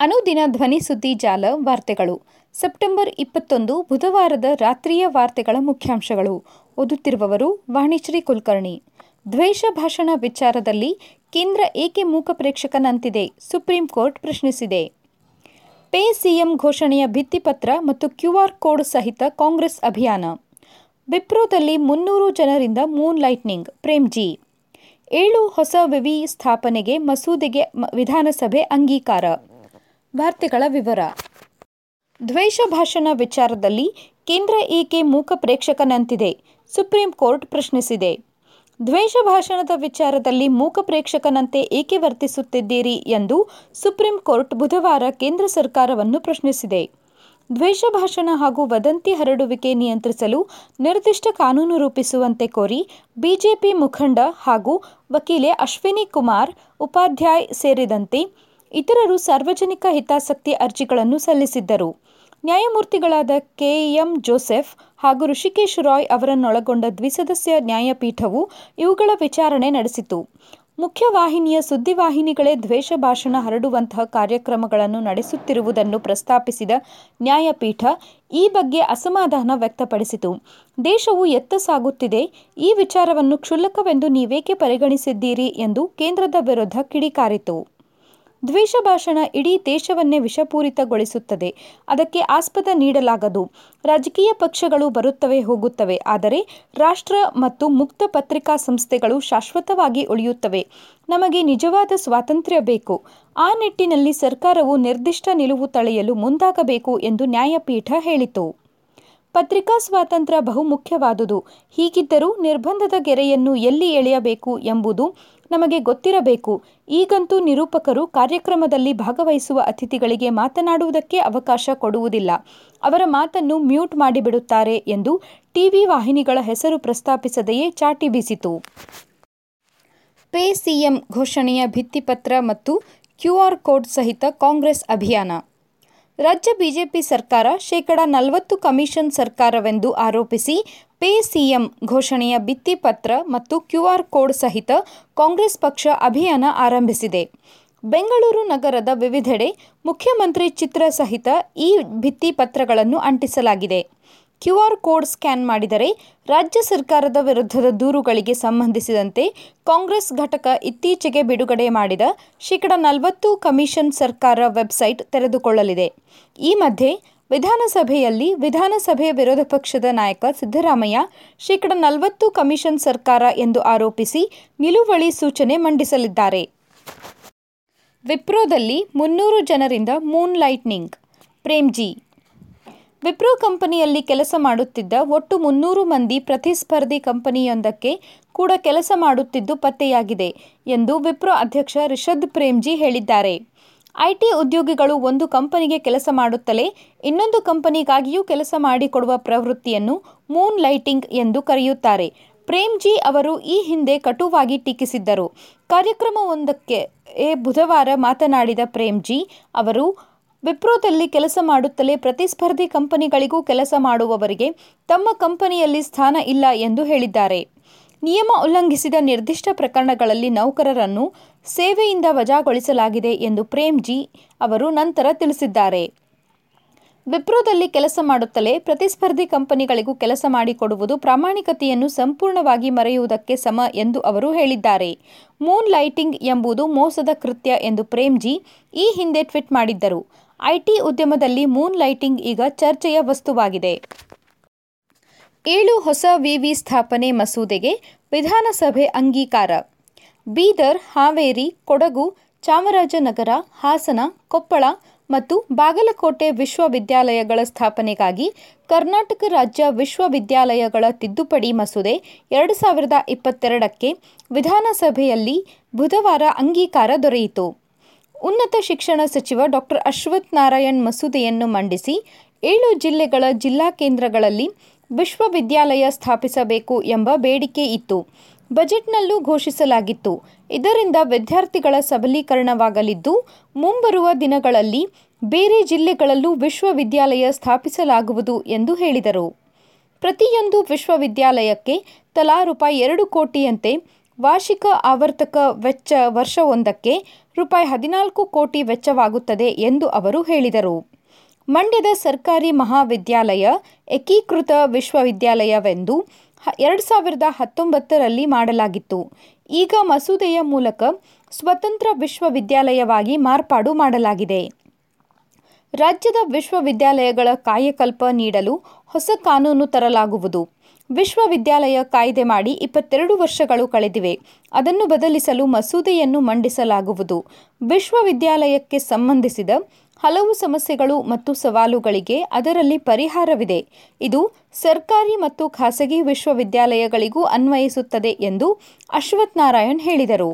ಅನುದಿನ ಧ್ವನಿ ಸುದ್ದಿ ಜಾಲ ವಾರ್ತೆಗಳು. ಸೆಪ್ಟೆಂಬರ್ ಇಪ್ಪತ್ತೊಂದು ಬುಧವಾರದ ರಾತ್ರಿಯ ವಾರ್ತೆಗಳ ಮುಖ್ಯಾಂಶಗಳು. ಓದುತ್ತಿರುವವರು ವಾಣಿಶ್ರೀ ಕುಲಕರ್ಣಿ. ದ್ವೇಷ ಭಾಷಣ ವಿಚಾರದಲ್ಲಿ ಕೇಂದ್ರ ಏಕೆ ಮೂಕ ಪ್ರೇಕ್ಷಕನಂತಿದೆ ಸುಪ್ರೀಂ ಕೋರ್ಟ್ ಪ್ರಶ್ನಿಸಿದೆ. ಪೇ ಸಿಎಂ ಘೋಷಣೆಯ ಭಿತ್ತಿಪತ್ರ ಮತ್ತು ಕ್ಯೂಆರ್ ಕೋಡ್ ಸಹಿತ ಕಾಂಗ್ರೆಸ್ ಅಭಿಯಾನ. ವಿಪ್ರೋದಲ್ಲಿ ಮುನ್ನೂರು ಜನರಿಂದ ಮೂನ್ ಲೈಟ್ನಿಂಗ್, ಪ್ರೇಮ್ಜಿ. ಏಳು ಹೊಸ ವಿವಿ ಸ್ಥಾಪನೆಗೆ ಮಸೂದೆಗೆ ವಿಧಾನಸಭೆ ಅಂಗೀಕಾರ. ವಾರ್ತೆಗಳ ವಿವರ. ದ್ವೇಷ ಭಾಷಣ ವಿಚಾರದಲ್ಲಿ ಕೇಂದ್ರ ಏಕೆ ಮೂಕ ಪ್ರೇಕ್ಷಕನಂತಿದೆ? Supreme court ಪ್ರಶ್ನಿಸಿದೆ. ದ್ವೇಷ ಭಾಷಣದ ವಿಚಾರದಲ್ಲಿ ಮೂಕ ಪ್ರೇಕ್ಷಕನಂತೆ ಏಕೆ ವರ್ತಿಸುತ್ತಿದ್ದೀರಿ ಎಂದು ಸುಪ್ರೀಂ ಕೋರ್ಟ್ ಬುಧವಾರ ಕೇಂದ್ರ ಸರ್ಕಾರವನ್ನು ಪ್ರಶ್ನಿಸಿದೆ. ದ್ವೇಷ ಭಾಷಣ ಹಾಗೂ ವದಂತಿ ಹರಡುವಿಕೆ ನಿಯಂತ್ರಿಸಲು ನಿರ್ದಿಷ್ಟ ಕಾನೂನು ರೂಪಿಸುವಂತೆ ಕೋರಿ ಬಿಜೆಪಿ ಮುಖಂಡ ಹಾಗೂ ವಕೀಲೆ ಅಶ್ವಿನಿ ಕುಮಾರ್ ಉಪಾಧ್ಯಾಯ್ ಸೇರಿದಂತೆ ಇತರರು ಸಾರ್ವಜನಿಕ ಹಿತಾಸಕ್ತಿ ಅರ್ಜಿಗಳನ್ನು ಸಲ್ಲಿಸಿದ್ದರು. ನ್ಯಾಯಮೂರ್ತಿಗಳಾದ ಕೆಎಂ ಜೋಸೆಫ್ ಹಾಗೂ ಋಷಿಕೇಶ್ ರಾಯ್ ಅವರನ್ನೊಳಗೊಂಡ ದ್ವಿಸದಸ್ಯ ನ್ಯಾಯಪೀಠವು ಇವುಗಳ ವಿಚಾರಣೆ ನಡೆಸಿತು. ಮುಖ್ಯವಾಹಿನಿಯ ಸುದ್ದಿವಾಹಿನಿಗಳೇ ದ್ವೇಷ ಭಾಷಣ ಹರಡುವಂತಹ ಕಾರ್ಯಕ್ರಮಗಳನ್ನು ನಡೆಸುತ್ತಿರುವುದನ್ನು ಪ್ರಸ್ತಾಪಿಸಿದ ನ್ಯಾಯಪೀಠ ಈ ಬಗ್ಗೆ ಅಸಮಾಧಾನ ವ್ಯಕ್ತಪಡಿಸಿತು. ದೇಶವು ಎತ್ತ ಸಾಗುತ್ತಿದೆ, ಈ ವಿಚಾರವನ್ನು ಕ್ಷುಲ್ಲಕವೆಂದು ನೀವೇಕೆ ಪರಿಗಣಿಸಿದ್ದೀರಿ ಎಂದು ಕೇಂದ್ರದ ವಿರುದ್ಧ ಕಿಡಿಕಾರಿತು. ದ್ವೇಷ ಭಾಷಣ ಇಡೀ ದೇಶವನ್ನೇ ವಿಷಪೂರಿತಗೊಳಿಸುತ್ತದೆ. ಅದಕ್ಕೆ ಆಸ್ಪದ ನೀಡಲಾಗದು. ರಾಜಕೀಯ ಪಕ್ಷಗಳು ಬರುತ್ತವೆ ಹೋಗುತ್ತವೆ. ಆದರೆ ರಾಷ್ಟ್ರ ಮತ್ತು ಮುಕ್ತ ಪತ್ರಿಕಾ ಸಂಸ್ಥೆಗಳು ಶಾಶ್ವತವಾಗಿ ಉಳಿಯುತ್ತವೆ. ನಮಗೆ ನಿಜವಾದ ಸ್ವಾತಂತ್ರ್ಯ ಬೇಕು. ಆ ನಿಟ್ಟಿನಲ್ಲಿ ಸರ್ಕಾರವು ನಿರ್ದಿಷ್ಟ ನಿಲುವು ತಳೆಯಲು ಮುಂದಾಗಬೇಕು ಎಂದು ನ್ಯಾಯಪೀಠ ಹೇಳಿತು. ಪತ್ರಿಕಾ ಸ್ವಾತಂತ್ರ್ಯ ಬಹುಮುಖ್ಯವಾದುದು. ಹೀಗಿದ್ದರೂ ನಿರ್ಬಂಧದ ಗೆರೆಯನ್ನು ಎಲ್ಲಿ ಎಳೆಯಬೇಕು ಎಂಬುದು ನಮಗೆ ಗೊತ್ತಿರಬೇಕು. ಈಗಂತೂ ನಿರೂಪಕರು ಕಾರ್ಯಕ್ರಮದಲ್ಲಿ ಭಾಗವಹಿಸುವ ಅತಿಥಿಗಳಿಗೆ ಮಾತನಾಡುವುದಕ್ಕೆ ಅವಕಾಶ ಕೊಡುವುದಿಲ್ಲ. ಅವರ ಮಾತನ್ನು ಮ್ಯೂಟ್ ಮಾಡಿಬಿಡುತ್ತಾರೆ ಎಂದು ಟಿವಿ ವಾಹಿನಿಗಳ ಹೆಸರು ಪ್ರಸ್ತಾಪಿಸದೆಯೇ ಚಾಟಿ ಬೀಸಿತು. ಪೇ ಸಿಎಂ ಘೋಷಣೆಯ ಭಿತ್ತಿಪತ್ರ ಮತ್ತು ಕ್ಯೂಆರ್ ಕೋಡ್ ಸಹಿತ ಕಾಂಗ್ರೆಸ್ ಅಭಿಯಾನ. ರಾಜ್ಯ ಬಿಜೆಪಿ ಸರ್ಕಾರ ಶೇಕಡ ನಲವತ್ತು ಕಮಿಷನ್ ಸರ್ಕಾರವೆಂದು ಆರೋಪಿಸಿ ಪೇ ಸಿಎಂ ಘೋಷಣೆಯ ಭಿತ್ತಿಪತ್ರ ಮತ್ತು ಕ್ಯೂಆರ್ ಕೋಡ್ ಸಹಿತ ಕಾಂಗ್ರೆಸ್ ಪಕ್ಷ ಅಭಿಯಾನ ಆರಂಭಿಸಿದೆ. ಬೆಂಗಳೂರು ನಗರದ ವಿವಿಧೆಡೆ ಮುಖ್ಯಮಂತ್ರಿ ಚಿತ್ರ ಸಹಿತ ಈ ಭಿತ್ತಿಪತ್ರಗಳನ್ನು ಅಂಟಿಸಲಾಗಿದೆ. ಕ್ಯೂಆರ್ ಕೋಡ್ ಸ್ಕ್ಯಾನ್ ಮಾಡಿದರೆ ರಾಜ್ಯ ಸರ್ಕಾರದ ವಿರುದ್ಧದ ದೂರುಗಳಿಗೆ ಸಂಬಂಧಿಸಿದಂತೆ ಕಾಂಗ್ರೆಸ್ ಘಟಕ ಇತ್ತೀಚೆಗೆ ಬಿಡುಗಡೆ ಮಾಡಿದ ಶೇಕಡ ನಲವತ್ತು ಕಮಿಷನ್ ಸರ್ಕಾರ ವೆಬ್ಸೈಟ್ ತೆರೆದುಕೊಳ್ಳಲಿದೆ. ಈ ಮಧ್ಯೆ ವಿಧಾನಸಭೆಯಲ್ಲಿ ವಿಧಾನಸಭೆ ವಿರೋಧ ಪಕ್ಷದ ನಾಯಕ ಸಿದ್ದರಾಮಯ್ಯ ಶೇಕಡ ನಲವತ್ತು ಕಮಿಷನ್ ಸರ್ಕಾರ ಎಂದು ಆರೋಪಿಸಿ ನಿಲುವಳಿ ಸೂಚನೆ ಮಂಡಿಸಲಿದ್ದಾರೆ. ವಿಪ್ರೋದಲ್ಲಿ ಮುನ್ನೂರು ಜನರಿಂದ ಮೂನ್ ಲೈಟ್ನಿಂಗ್. ಪ್ರೇಮ್ಜಿ ವಿಪ್ರೋ ಕಂಪನಿಯಲ್ಲಿ ಕೆಲಸ ಮಾಡುತ್ತಿದ್ದ ಒಟ್ಟು ಮುನ್ನೂರು ಮಂದಿ ಪ್ರತಿಸ್ಪರ್ಧಿ ಕಂಪನಿಯೊಂದಕ್ಕೆ ಕೂಡ ಕೆಲಸ ಮಾಡುತ್ತಿದ್ದು ಪತ್ತೆಯಾಗಿದೆ ಎಂದು ವಿಪ್ರೋ ಅಧ್ಯಕ್ಷ ರಿಷದ್ ಪ್ರೇಮ್ಜಿ ಹೇಳಿದ್ದಾರೆ. ಐಟಿ ಉದ್ಯೋಗಿಗಳು ಒಂದು ಕಂಪನಿಗೆ ಕೆಲಸ ಮಾಡುತ್ತಲೇ ಇನ್ನೊಂದು ಕಂಪನಿಗಾಗಿಯೂ ಕೆಲಸ ಮಾಡಿಕೊಡುವ ಪ್ರವೃತ್ತಿಯನ್ನು ಮೂನ್ ಲೈಟಿಂಗ್ ಎಂದು ಕರೆಯುತ್ತಾರೆ. ಪ್ರೇಮ್ಜಿ ಅವರು ಈ ಹಿಂದೆ ಕಟುವಾಗಿ ಟೀಕಿಸಿದ್ದರು. ಕಾರ್ಯಕ್ರಮವೊಂದಕ್ಕೆ ಬುಧವಾರ ಮಾತನಾಡಿದ ಪ್ರೇಮ್ಜಿ ಅವರು, ವಿಪ್ರೋದಲ್ಲಿ ಕೆಲಸ ಮಾಡುತ್ತಲೇ ಪ್ರತಿಸ್ಪರ್ಧಿ ಕಂಪನಿಗಳಿಗೂ ಕೆಲಸ ಮಾಡುವವರಿಗೆ ತಮ್ಮ ಕಂಪನಿಯಲ್ಲಿ ಸ್ಥಾನ ಇಲ್ಲ ಎಂದು ಹೇಳಿದ್ದಾರೆ. ನಿಯಮ ಉಲ್ಲಂಘಿಸಿದ ನಿರ್ದಿಷ್ಟ ಪ್ರಕರಣಗಳಲ್ಲಿ ನೌಕರರನ್ನು ಸೇವೆಯಿಂದ ವಜಾಗೊಳಿಸಲಾಗಿದೆ ಎಂದು ಪ್ರೇಮ್ಜಿ ಅವರು ನಂತರ ತಿಳಿಸಿದ್ದಾರೆ. ವಿಪ್ರೋದಲ್ಲಿ ಕೆಲಸ ಮಾಡುತ್ತಲೇ ಪ್ರತಿಸ್ಪರ್ಧಿ ಕಂಪನಿಗಳಿಗೂ ಕೆಲಸ ಮಾಡಿಕೊಡುವುದು ಪ್ರಾಮಾಣಿಕತೆಯನ್ನು ಸಂಪೂರ್ಣವಾಗಿ ಮರೆಯುವುದಕ್ಕೆ ಸಮ ಎಂದು ಅವರು ಹೇಳಿದ್ದಾರೆ. ಮೂನ್ ಲೈಟಿಂಗ್ ಎಂಬುದು ಮೋಸದ ಕೃತ್ಯ ಎಂದು ಪ್ರೇಮ್ಜಿ ಈ ಹಿಂದೆ ಟ್ವೀಟ್ ಮಾಡಿದ್ದರು. ಐಟಿ ಉದ್ಯಮದಲ್ಲಿ ಮೂನ್ ಲೈಟಿಂಗ್ ಈಗ ಚರ್ಚೆಯ ವಸ್ತುವಾಗಿದೆ. ಏಳು ಹೊಸ ವಿವಿ ಸ್ಥಾಪನೆ ಮಸೂದೆಗೆ ವಿಧಾನಸಭೆ ಅಂಗೀಕಾರ. ಬೀದರ್, ಹಾವೇರಿ, ಕೊಡಗು, ಚಾಮರಾಜನಗರ, ಹಾಸನ, ಕೊಪ್ಪಳ ಮತ್ತು ಬಾಗಲಕೋಟೆ ವಿಶ್ವವಿದ್ಯಾಲಯಗಳ ಸ್ಥಾಪನೆಗಾಗಿ ಕರ್ನಾಟಕ ರಾಜ್ಯ ವಿಶ್ವವಿದ್ಯಾಲಯಗಳ ತಿದ್ದುಪಡಿ ಮಸೂದೆ ಎರಡು ಸಾವಿರದ ಇಪ್ಪತ್ತೆರಡಕ್ಕೆ ವಿಧಾನಸಭೆಯಲ್ಲಿ ಬುಧವಾರ ಅಂಗೀಕಾರ ದೊರೆಯಿತು. ಉನ್ನತ ಶಿಕ್ಷಣ ಸಚಿವ ಡಾಕ್ಟರ್ ಅಶ್ವಥ್ ನಾರಾಯಣ್ ಮಸೂದೆಯನ್ನು ಮಂಡಿಸಿ ಏಳು ಜಿಲ್ಲೆಗಳ ಜಿಲ್ಲಾ ಕೇಂದ್ರಗಳಲ್ಲಿ ವಿಶ್ವವಿದ್ಯಾಲಯ ಸ್ಥಾಪಿಸಬೇಕು ಎಂಬ ಬೇಡಿಕೆ ಇತ್ತು. ಬಜೆಟ್ನಲ್ಲೂ ಘೋಷಿಸಲಾಗಿತ್ತು. ಇದರಿಂದ ವಿದ್ಯಾರ್ಥಿಗಳ ಸಬಲೀಕರಣವಾಗಲಿದ್ದು, ಮುಂಬರುವ ದಿನಗಳಲ್ಲಿ ಬೇರೆ ಜಿಲ್ಲೆಗಳಲ್ಲೂ ವಿಶ್ವವಿದ್ಯಾಲಯ ಸ್ಥಾಪಿಸಲಾಗುವುದು ಎಂದು ಹೇಳಿದರು. ಪ್ರತಿಯೊಂದು ವಿಶ್ವವಿದ್ಯಾಲಯಕ್ಕೆ ತಲಾ ರೂಪಾಯಿ ಎರಡು ಕೋಟಿಯಂತೆ ವಾರ್ಷಿಕ ಆವರ್ತಕ ವೆಚ್ಚ ವರ್ಷವೊಂದಕ್ಕೆ ರೂಪಾಯಿ ಹದಿನಾಲ್ಕು ಕೋಟಿ ವೆಚ್ಚವಾಗುತ್ತದೆ ಎಂದು ಅವರು ಹೇಳಿದರು. ಮಂಡ್ಯದ ಸರ್ಕಾರಿ ಮಹಾವಿದ್ಯಾಲಯ ಏಕೀಕೃತ ವಿಶ್ವವಿದ್ಯಾಲಯವೆಂದು ಎರಡು ಸಾವಿರದ ಹತ್ತೊಂಬತ್ತರಲ್ಲಿ ಮಾಡಲಾಗಿತ್ತು. ಈಗ ಮಸೂದೆಯ ಮೂಲಕ ಸ್ವತಂತ್ರ ವಿಶ್ವವಿದ್ಯಾಲಯವಾಗಿ ಮಾರ್ಪಾಡು ಮಾಡಲಾಗಿದೆ. ರಾಜ್ಯದ ವಿಶ್ವವಿದ್ಯಾಲಯಗಳ ಕಾಯಕಲ್ಪ ನೀಡಲು ಹೊಸ ಕಾನೂನು ತರಲಾಗುವುದು. ವಿಶ್ವವಿದ್ಯಾಲಯ ಕಾಯ್ದೆ ಮಾಡಿ ಇಪ್ಪತ್ತೆರಡು ವರ್ಷಗಳು ಕಳೆದಿವೆ. ಅದನ್ನು ಬದಲಿಸಲು ಮಸೂದೆಯನ್ನು ಮಂಡಿಸಲಾಗುವುದು. ವಿಶ್ವವಿದ್ಯಾಲಯಕ್ಕೆ ಸಂಬಂಧಿಸಿದ ಹಲವು ಸಮಸ್ಯೆಗಳು ಮತ್ತು ಸವಾಲುಗಳಿಗೆ ಅದರಲ್ಲಿ ಪರಿಹಾರವಿದೆ. ಇದು ಸರ್ಕಾರಿ ಮತ್ತು ಖಾಸಗಿ ವಿಶ್ವವಿದ್ಯಾಲಯಗಳಿಗೂ ಅನ್ವಯಿಸುತ್ತದೆ ಎಂದು ಅಶ್ವಥ್ ನಾರಾಯಣ್ ಹೇಳಿದರು.